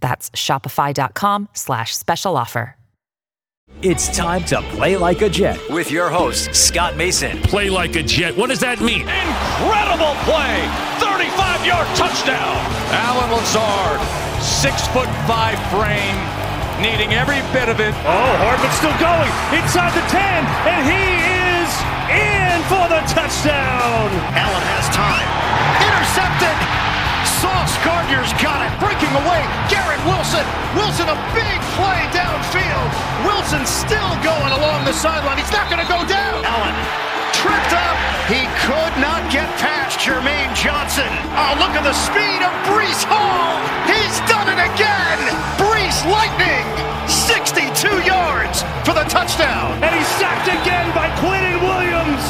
That's shopify.com slash special offer. It's time to play like a Jet with your host, Scott Mason. Play like a Jet. What does that mean? Incredible play! 35 yard touchdown! Allen Lazard, six foot five frame, needing every bit of it. Oh, Hardman's still going inside the 10, and he is in for the touchdown. Allen has time. Intercepted! Sauce Gardner's got it. Breaking away. Garrett Wilson. Wilson, a big play downfield. Wilson still going along the sideline. He's not going to go down. Allen tripped up. He could not get past Jermaine Johnson. Oh, look at the speed of Breece Hall. He's done it again. Breece Lightning. 62 yards for the touchdown. And he's sacked again by Quinnen Williams.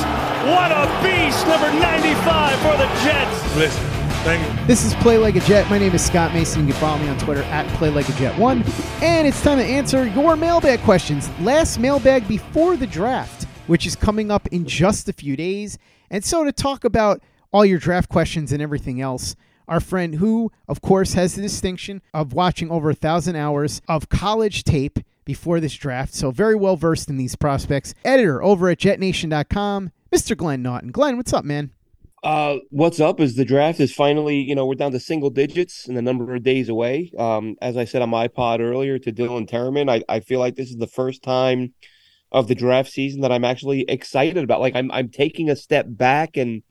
What a beast, number 95 for the Jets. Listen, This is Play Like a Jet. My name is Scott Mason. You can follow me on Twitter at Play Like a Jet One, and it's time to answer your mailbag questions. Last mailbag before the draft, which is coming up in just a few days, and so to talk about all your draft questions and everything else. Our friend, who of course has the distinction of watching over a thousand hours of college tape before this draft, so very well versed in these prospects. Editor over at JetNation.com, Mr. Glenn Naughton. Glenn, what's up, man? Uh, what's up is the draft is finally, you know, we're down to single digits and the number of days away. Um, as I said on my pod earlier to Dylan Terman, I, I feel like this is the first time of the draft season that I'm actually excited about. Like I'm I'm taking a step back and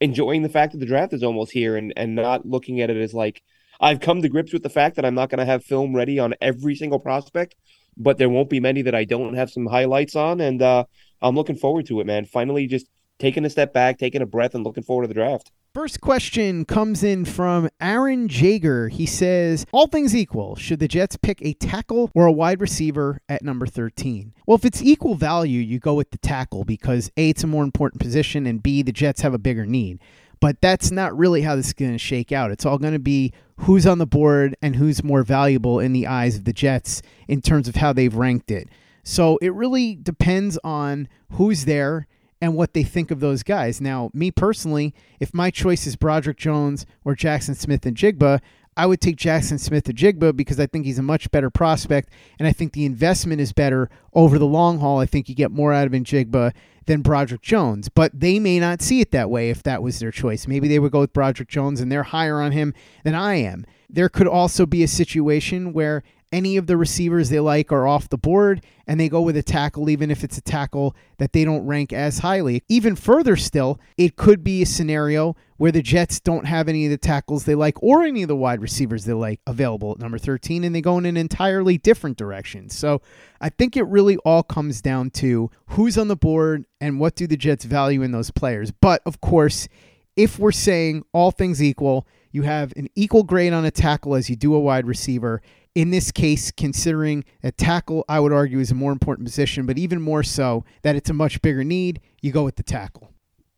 enjoying the fact that the draft is almost here and and not looking at it as like I've come to grips with the fact that I'm not to have film ready on every single prospect, but there won't be many that I don't have some highlights on, and uh, I'm looking forward to it, man. Finally, just taking a step back, taking a breath, and looking forward to the draft. First question comes in from Aaron Jager. He says, All things equal, should the Jets pick a tackle or a wide receiver at number 13? Well, if it's equal value, you go with the tackle because A, it's a more important position, and B, the Jets have a bigger need. But that's not really how this is going to shake out. It's all going to be who's on the board and who's more valuable in the eyes of the Jets in terms of how they've ranked it. So it really depends on who's there and what they think of those guys. Now, me personally, if my choice is Broderick Jones or Jackson Smith-Njigba, I would take Jackson Smith-Njigba because I think he's a much better prospect, and I think the investment is better over the long haul. I think you get more out of Njigba than Broderick Jones, but they may not see it that way if that was their choice. Maybe they would go with Broderick Jones and they're higher on him than I am. There could also be a situation where any of the receivers they like are off the board and they go with a tackle, even if it's a tackle that they don't rank as highly. Even further still, it could be a scenario where the Jets don't have any of the tackles they like or any of the wide receivers they like available at number 13 and they go in an entirely different direction. So I think it really all comes down to who's on the board and what do the Jets value in those players. But of course, if we're saying all things equal, you have an equal grade on a tackle as you do a wide receiver. In this case, considering a tackle, I would argue, is a more important position, but even more so that it's a much bigger need, you go with the tackle.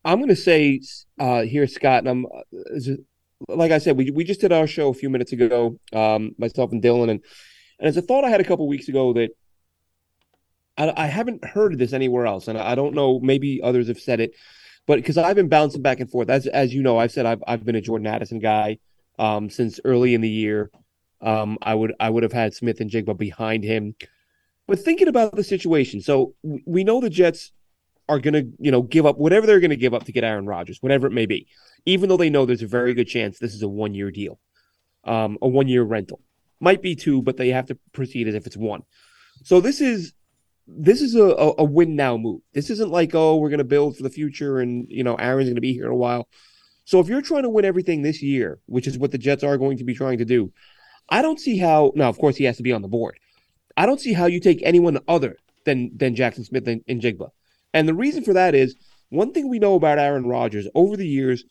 I'm going to say uh, here, Scott, and I'm uh, like I said, we we just did our show a few minutes ago, um, myself and Dylan, and and it's a thought I had a couple weeks ago that I, I haven't heard of this anywhere else, and I don't know. Maybe others have said it, but because I've been bouncing back and forth, as as you know, I've said I've I've been a Jordan Addison guy um, since early in the year. Um, I would I would have had Smith-Njigba behind him, but thinking about the situation, so we know the Jets are going to you know give up whatever they're going to give up to get Aaron Rodgers, whatever it may be, even though they know there's a very good chance this is a one year deal, um, a one year rental. Might be two, but they have to proceed as if it's one. So this is this is a, a, win now move. This isn't like, oh, we're going to build for the future and, you know, Aaron's going to be here a while. So if you're trying to win everything this year, which is what the Jets are going to be trying to do, I don't see how. Now, of course, he has to be on the board. I don't see how you take anyone other than than Jackson Smith and, and Jigba. And the reason for that is one thing we know about Aaron Rodgers over the years.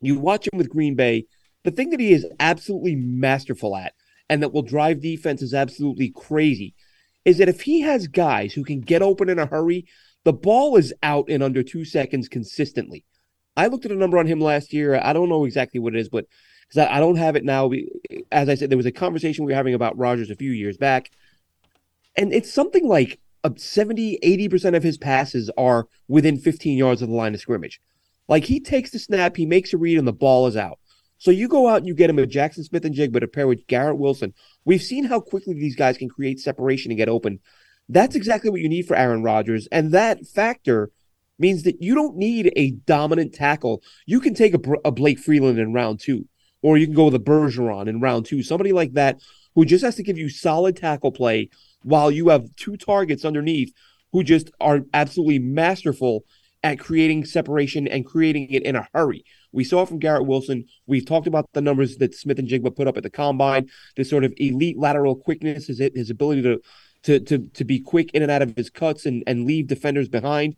You watch him with Green Bay. The thing that he is absolutely masterful at, and that will drive defenses absolutely crazy, is that if he has guys who can get open in a hurry, the ball is out in under two seconds consistently. I looked at a number on him last year. I don't know exactly what it is, but because I, I, don't have it now. As I said, there was a conversation we were having about Rodgers a few years back, and it's something like uh, 70, 80% of his passes are within 15 yards of the line of scrimmage. Like he takes the snap, he makes a read, and the ball is out. So you go out and you get him a Jackson Smith and Jig, but a pair with Garrett Wilson. We've seen how quickly these guys can create separation and get open. That's exactly what you need for Aaron Rodgers. And that factor means that you don't need a dominant tackle. You can take a, a Blake Freeland in round two, or you can go with a Bergeron in round two, somebody like that who just has to give you solid tackle play while you have two targets underneath who just are absolutely masterful at creating separation and creating it in a hurry. We saw it from Garrett Wilson. We've talked about the numbers that Smith-Njigba put up at the combine, this sort of elite lateral quickness, his, his ability to, to, to, to be quick in and out of his cuts and, and leave defenders behind.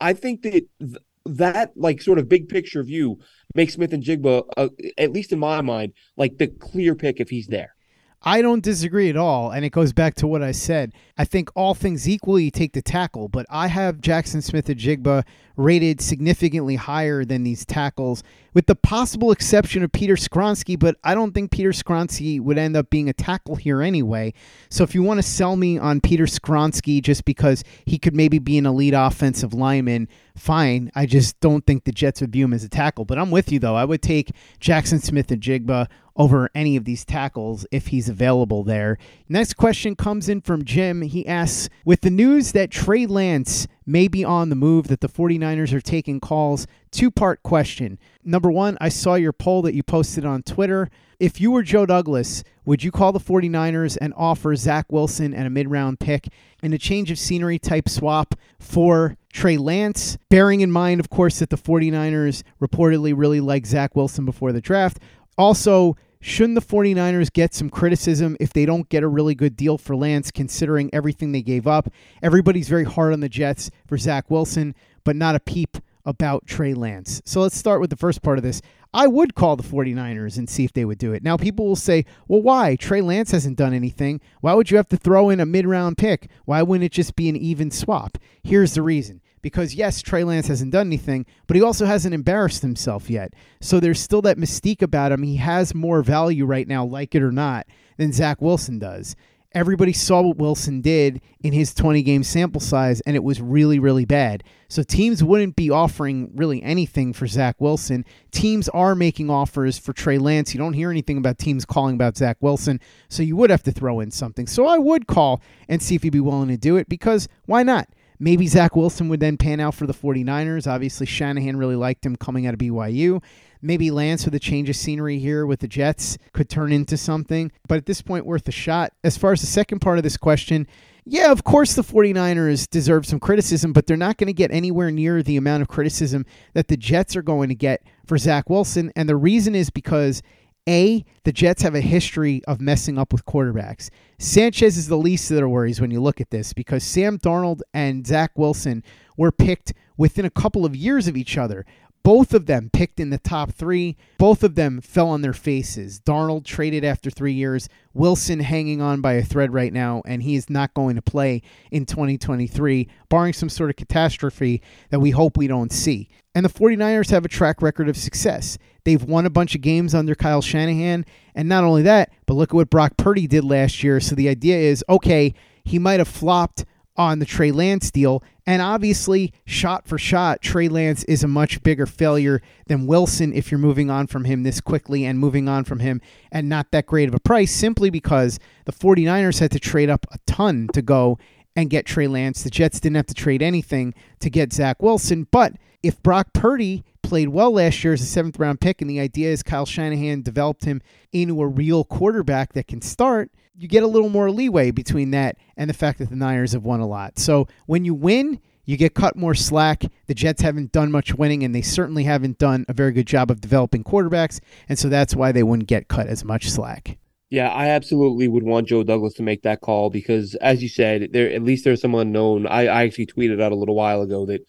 I think that th- that like sort of big picture view makes Smith-Njigba, uh, at least in my mind, like the clear pick if he's there. I don't disagree at all. And it goes back to what I said. I think all things equally, you take the tackle, but I have Jackson Smith-Njigba rated significantly higher than these tackles, with the possible exception of Peter Skoronski, but I don't think Peter Skoronski would end up being a tackle here anyway. So if you want to sell me on Peter Skoronski just because he could maybe be an elite offensive lineman, fine. I just don't think the Jets would view him as a tackle. But I'm with you, though. I would take Jackson Smith-Njigba over any of these tackles if he's available there. Next question comes in from Jim. He asks With the news that Trey Lance may be on the move, that the 49ers are taking calls, two part question. Number one, I saw your poll that you posted on Twitter. If you were Joe Douglas, would you call the 49ers and offer Zach Wilson and a mid round pick in a change of scenery type swap for Trey Lance? Bearing in mind, of course, that the 49ers reportedly really like Zach Wilson before the draft. Also, Shouldn't the 49ers get some criticism if they don't get a really good deal for Lance, considering everything they gave up? Everybody's very hard on the Jets for Zach Wilson, but not a peep about Trey Lance. So let's start with the first part of this. I would call the 49ers and see if they would do it. Now, people will say, well, why? Trey Lance hasn't done anything. Why would you have to throw in a mid round pick? Why wouldn't it just be an even swap? Here's the reason because yes, Trey Lance hasn't done anything, but he also hasn't embarrassed himself yet. So there's still that mystique about him. He has more value right now, like it or not, than Zach Wilson does. Everybody saw what Wilson did in his 20 game sample size, and it was really, really bad. So teams wouldn't be offering really anything for Zach Wilson. Teams are making offers for Trey Lance. You don't hear anything about teams calling about Zach Wilson, so you would have to throw in something. So I would call and see if he'd be willing to do it because why not? Maybe Zach Wilson would then pan out for the 49ers. Obviously, Shanahan really liked him coming out of BYU. Maybe Lance with a change of scenery here with the Jets could turn into something. But at this point, worth a shot. As far as the second part of this question, yeah, of course the 49ers deserve some criticism, but they're not going to get anywhere near the amount of criticism that the Jets are going to get for Zach Wilson. And the reason is because a, the Jets have a history of messing up with quarterbacks. Sanchez is the least of their worries when you look at this because Sam Darnold and Zach Wilson were picked within a couple of years of each other. Both of them picked in the top three. Both of them fell on their faces. Darnold traded after three years. Wilson hanging on by a thread right now, and he is not going to play in 2023, barring some sort of catastrophe that we hope we don't see. And the 49ers have a track record of success. They've won a bunch of games under Kyle Shanahan. And not only that, but look at what Brock Purdy did last year. So the idea is okay, he might have flopped on the Trey Lance deal. And obviously, shot for shot, Trey Lance is a much bigger failure than Wilson if you're moving on from him this quickly and moving on from him at not that great of a price, simply because the 49ers had to trade up a ton to go and get Trey Lance. The Jets didn't have to trade anything to get Zach Wilson. But if Brock Purdy played well last year as a seventh round pick, and the idea is Kyle Shanahan developed him into a real quarterback that can start, you get a little more leeway between that and the fact that the Niners have won a lot. So when you win, you get cut more slack. The Jets haven't done much winning, and they certainly haven't done a very good job of developing quarterbacks. And so that's why they wouldn't get cut as much slack. Yeah, I absolutely would want Joe Douglas to make that call because, as you said, there at least there's some unknown. I, I actually tweeted out a little while ago that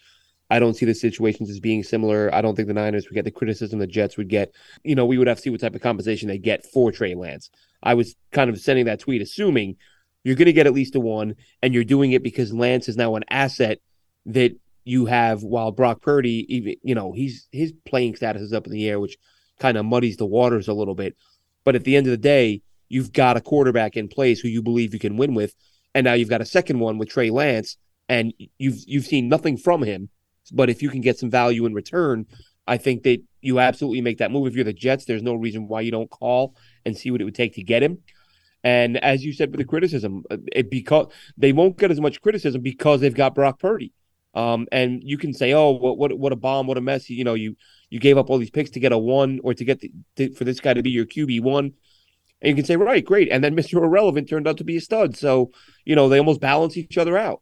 I don't see the situations as being similar. I don't think the Niners would get the criticism the Jets would get. You know, we would have to see what type of compensation they get for Trey Lance. I was kind of sending that tweet assuming you're going to get at least a one, and you're doing it because Lance is now an asset that you have while Brock Purdy, even you know, he's his playing status is up in the air, which kind of muddies the waters a little bit. But at the end of the day, you've got a quarterback in place who you believe you can win with, and now you've got a second one with Trey Lance, and you've you've seen nothing from him but if you can get some value in return, I think that you absolutely make that move. If you're the Jets, there's no reason why you don't call and see what it would take to get him. And as you said with the criticism, uh, it because they won't get as much criticism because they've got Brock Purdy. Um, and you can say, "Oh, what what what a bomb! What a mess!" You know, you you gave up all these picks to get a one or to get the, to, for this guy to be your QB one. And you can say, "Right, great." And then Mr. Irrelevant turned out to be a stud. So you know they almost balance each other out.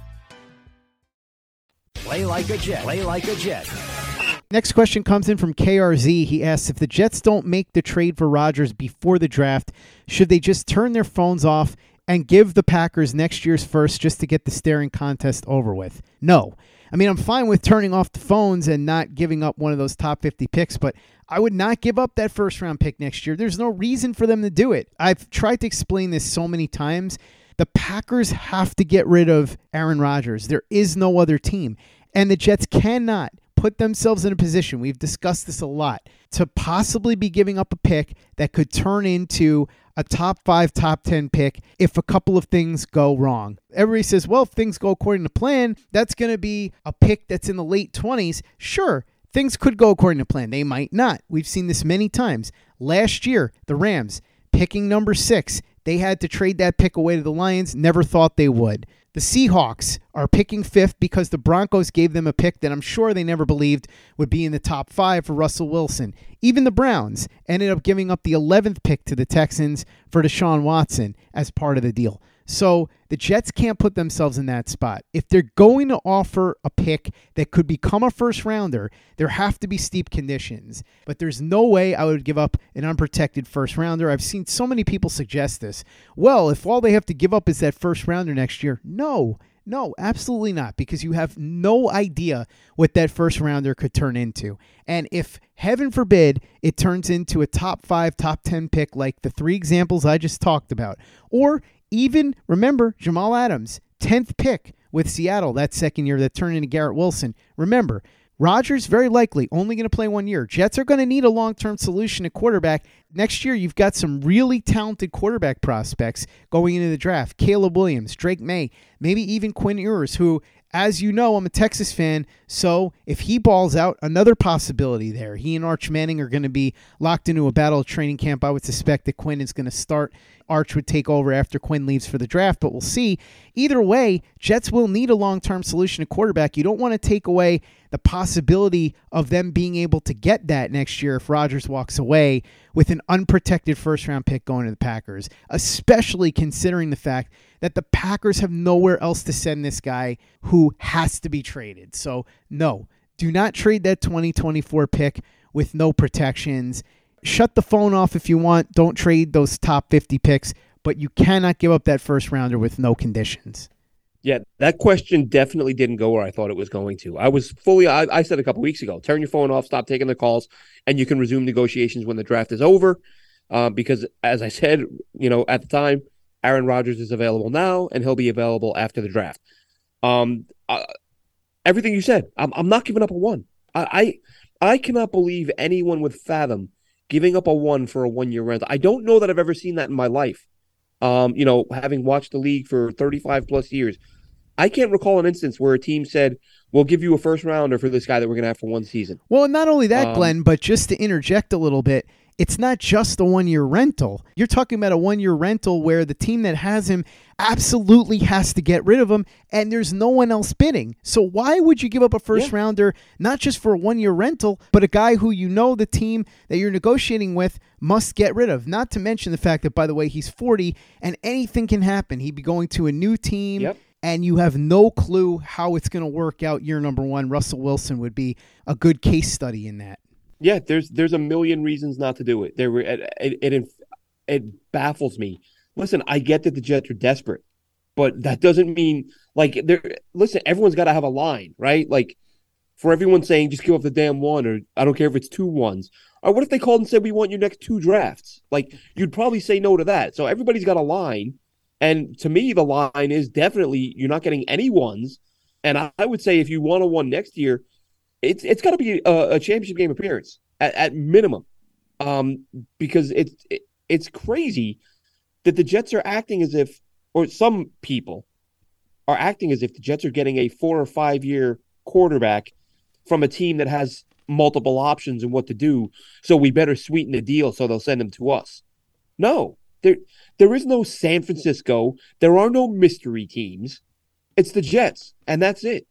Play like a Jet. Play like a Jet. Next question comes in from KRZ. He asks if the Jets don't make the trade for Rodgers before the draft, should they just turn their phones off and give the Packers next year's first just to get the staring contest over with? No. I mean, I'm fine with turning off the phones and not giving up one of those top 50 picks, but I would not give up that first round pick next year. There's no reason for them to do it. I've tried to explain this so many times. The Packers have to get rid of Aaron Rodgers. There is no other team. And the Jets cannot put themselves in a position, we've discussed this a lot, to possibly be giving up a pick that could turn into a top five, top 10 pick if a couple of things go wrong. Everybody says, well, if things go according to plan, that's going to be a pick that's in the late 20s. Sure, things could go according to plan. They might not. We've seen this many times. Last year, the Rams picking number six, they had to trade that pick away to the Lions. Never thought they would. The Seahawks are picking fifth because the Broncos gave them a pick that I'm sure they never believed would be in the top five for Russell Wilson. Even the Browns ended up giving up the 11th pick to the Texans for Deshaun Watson as part of the deal. So the Jets can't put themselves in that spot. If they're going to offer a pick that could become a first rounder, there have to be steep conditions. But there's no way I would give up an unprotected first rounder. I've seen so many people suggest this. Well, if all they have to give up is that first rounder next year, no. No, absolutely not, because you have no idea what that first rounder could turn into. And if, heaven forbid, it turns into a top five, top 10 pick like the three examples I just talked about, or even, remember, Jamal Adams, 10th pick with Seattle that second year that turned into Garrett Wilson. Remember, Rodgers very likely only going to play one year. Jets are going to need a long-term solution at quarterback. Next year, you've got some really talented quarterback prospects going into the draft. Caleb Williams, Drake Maye, maybe even Quinn Ewers, who, as you know, I'm a Texas fan. So if he balls out, another possibility there. He and Arch Manning are going to be locked into a battle of training camp. I would suspect that Quinn is going to start Arch would take over after Quinn leaves for the draft, but we'll see. Either way, Jets will need a long term solution at quarterback. You don't want to take away the possibility of them being able to get that next year if Rodgers walks away with an unprotected first round pick going to the Packers, especially considering the fact that the Packers have nowhere else to send this guy who has to be traded. So, no, do not trade that 2024 pick with no protections. Shut the phone off if you want. Don't trade those top 50 picks, but you cannot give up that first rounder with no conditions. Yeah, that question definitely didn't go where I thought it was going to. I was fully, I, I said a couple weeks ago, turn your phone off, stop taking the calls, and you can resume negotiations when the draft is over. Uh, because as I said, you know, at the time, Aaron Rodgers is available now, and he'll be available after the draft. Um, uh, everything you said, I'm, I'm not giving up a one. I, I, I cannot believe anyone would fathom giving up a one for a one year rental. I don't know that I've ever seen that in my life. Um, you know, having watched the league for 35 plus years, I can't recall an instance where a team said, "We'll give you a first rounder for this guy that we're going to have for one season." Well, and not only that, um, Glenn, but just to interject a little bit, it's not just a one year rental. You're talking about a one year rental where the team that has him absolutely has to get rid of him and there's no one else bidding. So why would you give up a first yeah. rounder not just for a one year rental, but a guy who you know the team that you're negotiating with must get rid of? Not to mention the fact that by the way he's 40 and anything can happen. He'd be going to a new team. Yep and you have no clue how it's going to work out year number one. Russell Wilson would be a good case study in that. Yeah, there's there's a million reasons not to do it. There, it, it, it, it baffles me. Listen, I get that the Jets are desperate, but that doesn't mean like there. Listen, everyone's got to have a line, right? Like for everyone saying just give up the damn one, or I don't care if it's two ones. Or what if they called and said we want your next two drafts? Like you'd probably say no to that. So everybody's got a line, and to me, the line is definitely you're not getting any ones. And I would say if you want a one next year, it's it's got to be a, a, championship game appearance at, at minimum, um, because it's it, it's crazy that the Jets are acting as if, or some people are acting as if the Jets are getting a four or five year quarterback from a team that has multiple options and what to do. So we better sweeten the deal so they'll send them to us. No, there there is no San Francisco. There are no mystery teams. It's the Jets, and that's it.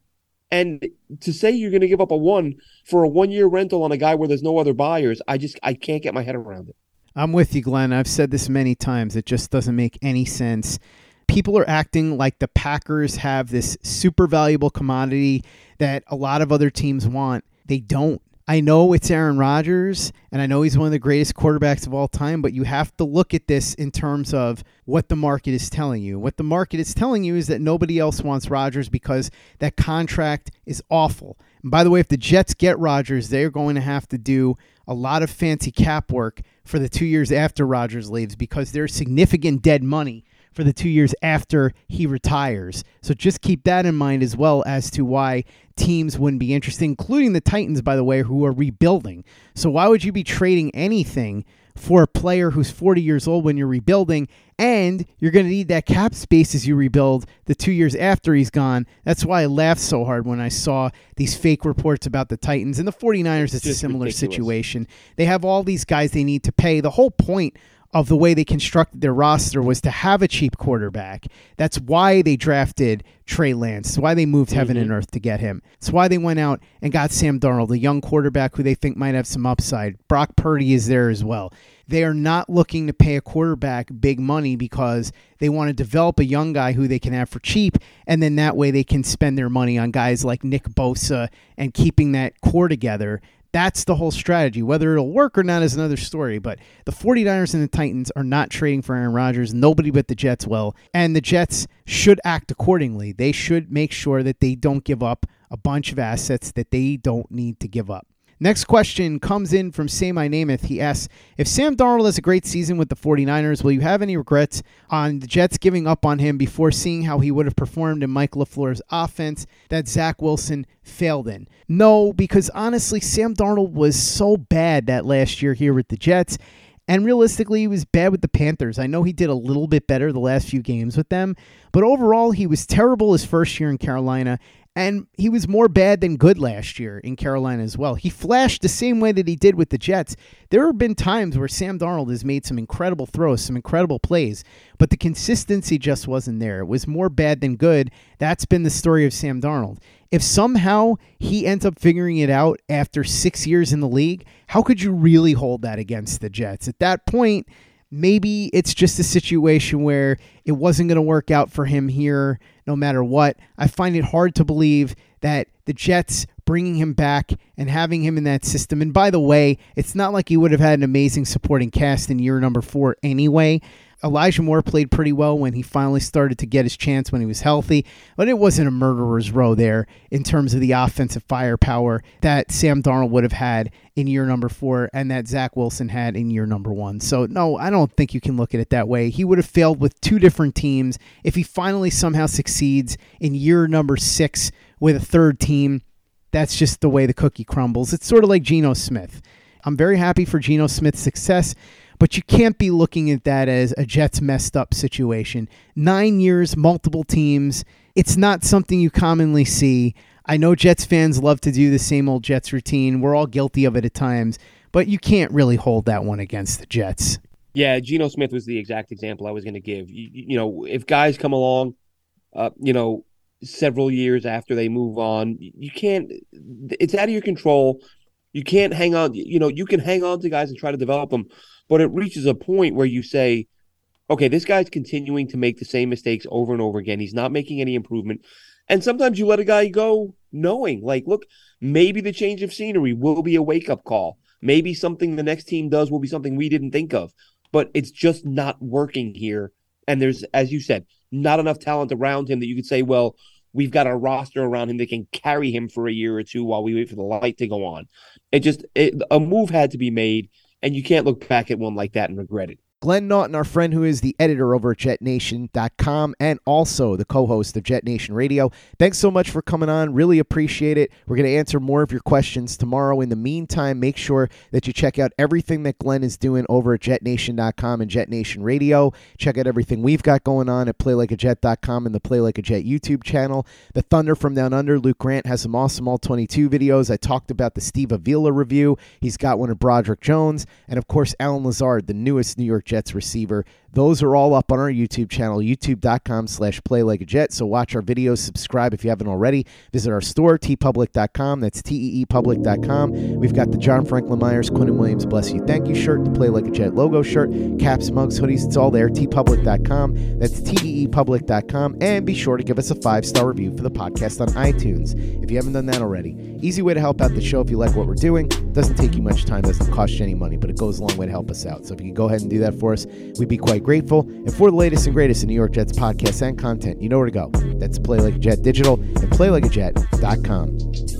And to say you're going to give up a one for a one year rental on a guy where there's no other buyers, I just I can't get my head around it. I'm with you, Glenn. I've said this many times. It just doesn't make any sense. People are acting like the Packers have this super valuable commodity that a lot of other teams want. They don't. I know it's Aaron Rodgers, and I know he's one of the greatest quarterbacks of all time, but you have to look at this in terms of what the market is telling you. What the market is telling you is that nobody else wants Rodgers because that contract is awful. And by the way, if the Jets get Rodgers, they're going to have to do a lot of fancy cap work for the two years after Rodgers leaves because there's significant dead money for the two years after he retires. So just keep that in mind as well as to why teams wouldn't be interested, including the Titans, by the way, who are rebuilding. So why would you be trading anything for a player who's 40 years old when you're rebuilding? And you're going to need that cap space as you rebuild the two years after he's gone. That's why I laughed so hard when I saw these fake reports about the Titans. And the 49ers, it's, it's a similar ridiculous. situation. They have all these guys they need to pay. The whole point of the way they constructed their roster was to have a cheap quarterback. That's why they drafted Trey Lance. It's why they moved heaven mm-hmm. and earth to get him. It's why they went out and got Sam Darnold, a young quarterback who they think might have some upside. Brock Purdy is there as well. They are not looking to pay a quarterback big money because they want to develop a young guy who they can have for cheap, and then that way they can spend their money on guys like Nick Bosa and keeping that core together that's the whole strategy. Whether it'll work or not is another story. But the 49ers and the Titans are not trading for Aaron Rodgers. Nobody but the Jets will. And the Jets should act accordingly. They should make sure that they don't give up a bunch of assets that they don't need to give up. Next question comes in from Say My Nameth. He asks If Sam Darnold has a great season with the 49ers, will you have any regrets on the Jets giving up on him before seeing how he would have performed in Mike LaFleur's offense that Zach Wilson failed in? No, because honestly, Sam Darnold was so bad that last year here with the Jets. And realistically, he was bad with the Panthers. I know he did a little bit better the last few games with them, but overall, he was terrible his first year in Carolina. And he was more bad than good last year in Carolina as well. He flashed the same way that he did with the Jets. There have been times where Sam Darnold has made some incredible throws, some incredible plays, but the consistency just wasn't there. It was more bad than good. That's been the story of Sam Darnold. If somehow he ends up figuring it out after six years in the league, how could you really hold that against the Jets? At that point, maybe it's just a situation where it wasn't going to work out for him here no matter what. I find it hard to believe that the Jets bringing him back and having him in that system. And by the way, it's not like he would have had an amazing supporting cast in year number four anyway. Elijah Moore played pretty well when he finally started to get his chance when he was healthy, but it wasn't a murderer's row there in terms of the offensive firepower that Sam Darnold would have had in year number four and that Zach Wilson had in year number one. So, no, I don't think you can look at it that way. He would have failed with two different teams. If he finally somehow succeeds in year number six with a third team, that's just the way the cookie crumbles. It's sort of like Geno Smith. I'm very happy for Geno Smith's success but you can't be looking at that as a Jets messed up situation. Nine years, multiple teams. It's not something you commonly see. I know Jets fans love to do the same old Jets routine. We're all guilty of it at times, but you can't really hold that one against the Jets. Yeah, Geno Smith was the exact example I was going to give. You, you, know, if guys come along, uh, you know, several years after they move on, you can't. It's out of your control. You can't hang on. You know, you can hang on to guys and try to develop them, but it reaches a point where you say, okay, this guy's continuing to make the same mistakes over and over again. He's not making any improvement. And sometimes you let a guy go knowing, like, look, maybe the change of scenery will be a wake up call. Maybe something the next team does will be something we didn't think of, but it's just not working here. And there's, as you said, not enough talent around him that you could say, well, we've got a roster around him that can carry him for a year or two while we wait for the light to go on. It just, it, a move had to be made and you can't look back at one like that and regret it. Glenn Naughton, our friend who is the editor over at JetNation.com and also the co host of Jet Nation Radio. Thanks so much for coming on. Really appreciate it. We're going to answer more of your questions tomorrow. In the meantime, make sure that you check out everything that Glenn is doing over at JetNation.com and Jet Nation Radio. Check out everything we've got going on at PlayLikeAJet.com and the Play Like a Jet YouTube channel. The Thunder from Down Under, Luke Grant has some awesome All 22 videos. I talked about the Steve Avila review. He's got one of Broderick Jones. And of course, Allen Lazard, the newest New York Jets receiver. Those are all up on our YouTube channel, youtube.com slash play like a jet. So watch our videos, subscribe if you haven't already. Visit our store, teepublic.com. That's T-E-E-public.com. We've got the John Franklin Myers, Quinnen Williams, Bless You, Thank You shirt, the Play Like a Jet logo shirt, caps, mugs, hoodies. It's all there, teepublic.com. That's T-E-E-public.com. And be sure to give us a five-star review for the podcast on iTunes if you haven't done that already. Easy way to help out the show if you like what we're doing. Doesn't take you much time, doesn't cost you any money, but it goes a long way to help us out. So if you can go ahead and do that for us, we'd be quite grateful. And for the latest and greatest in New York Jets podcasts and content, you know where to go. That's Play Like a Jet Digital and PlayLikeAJet.com.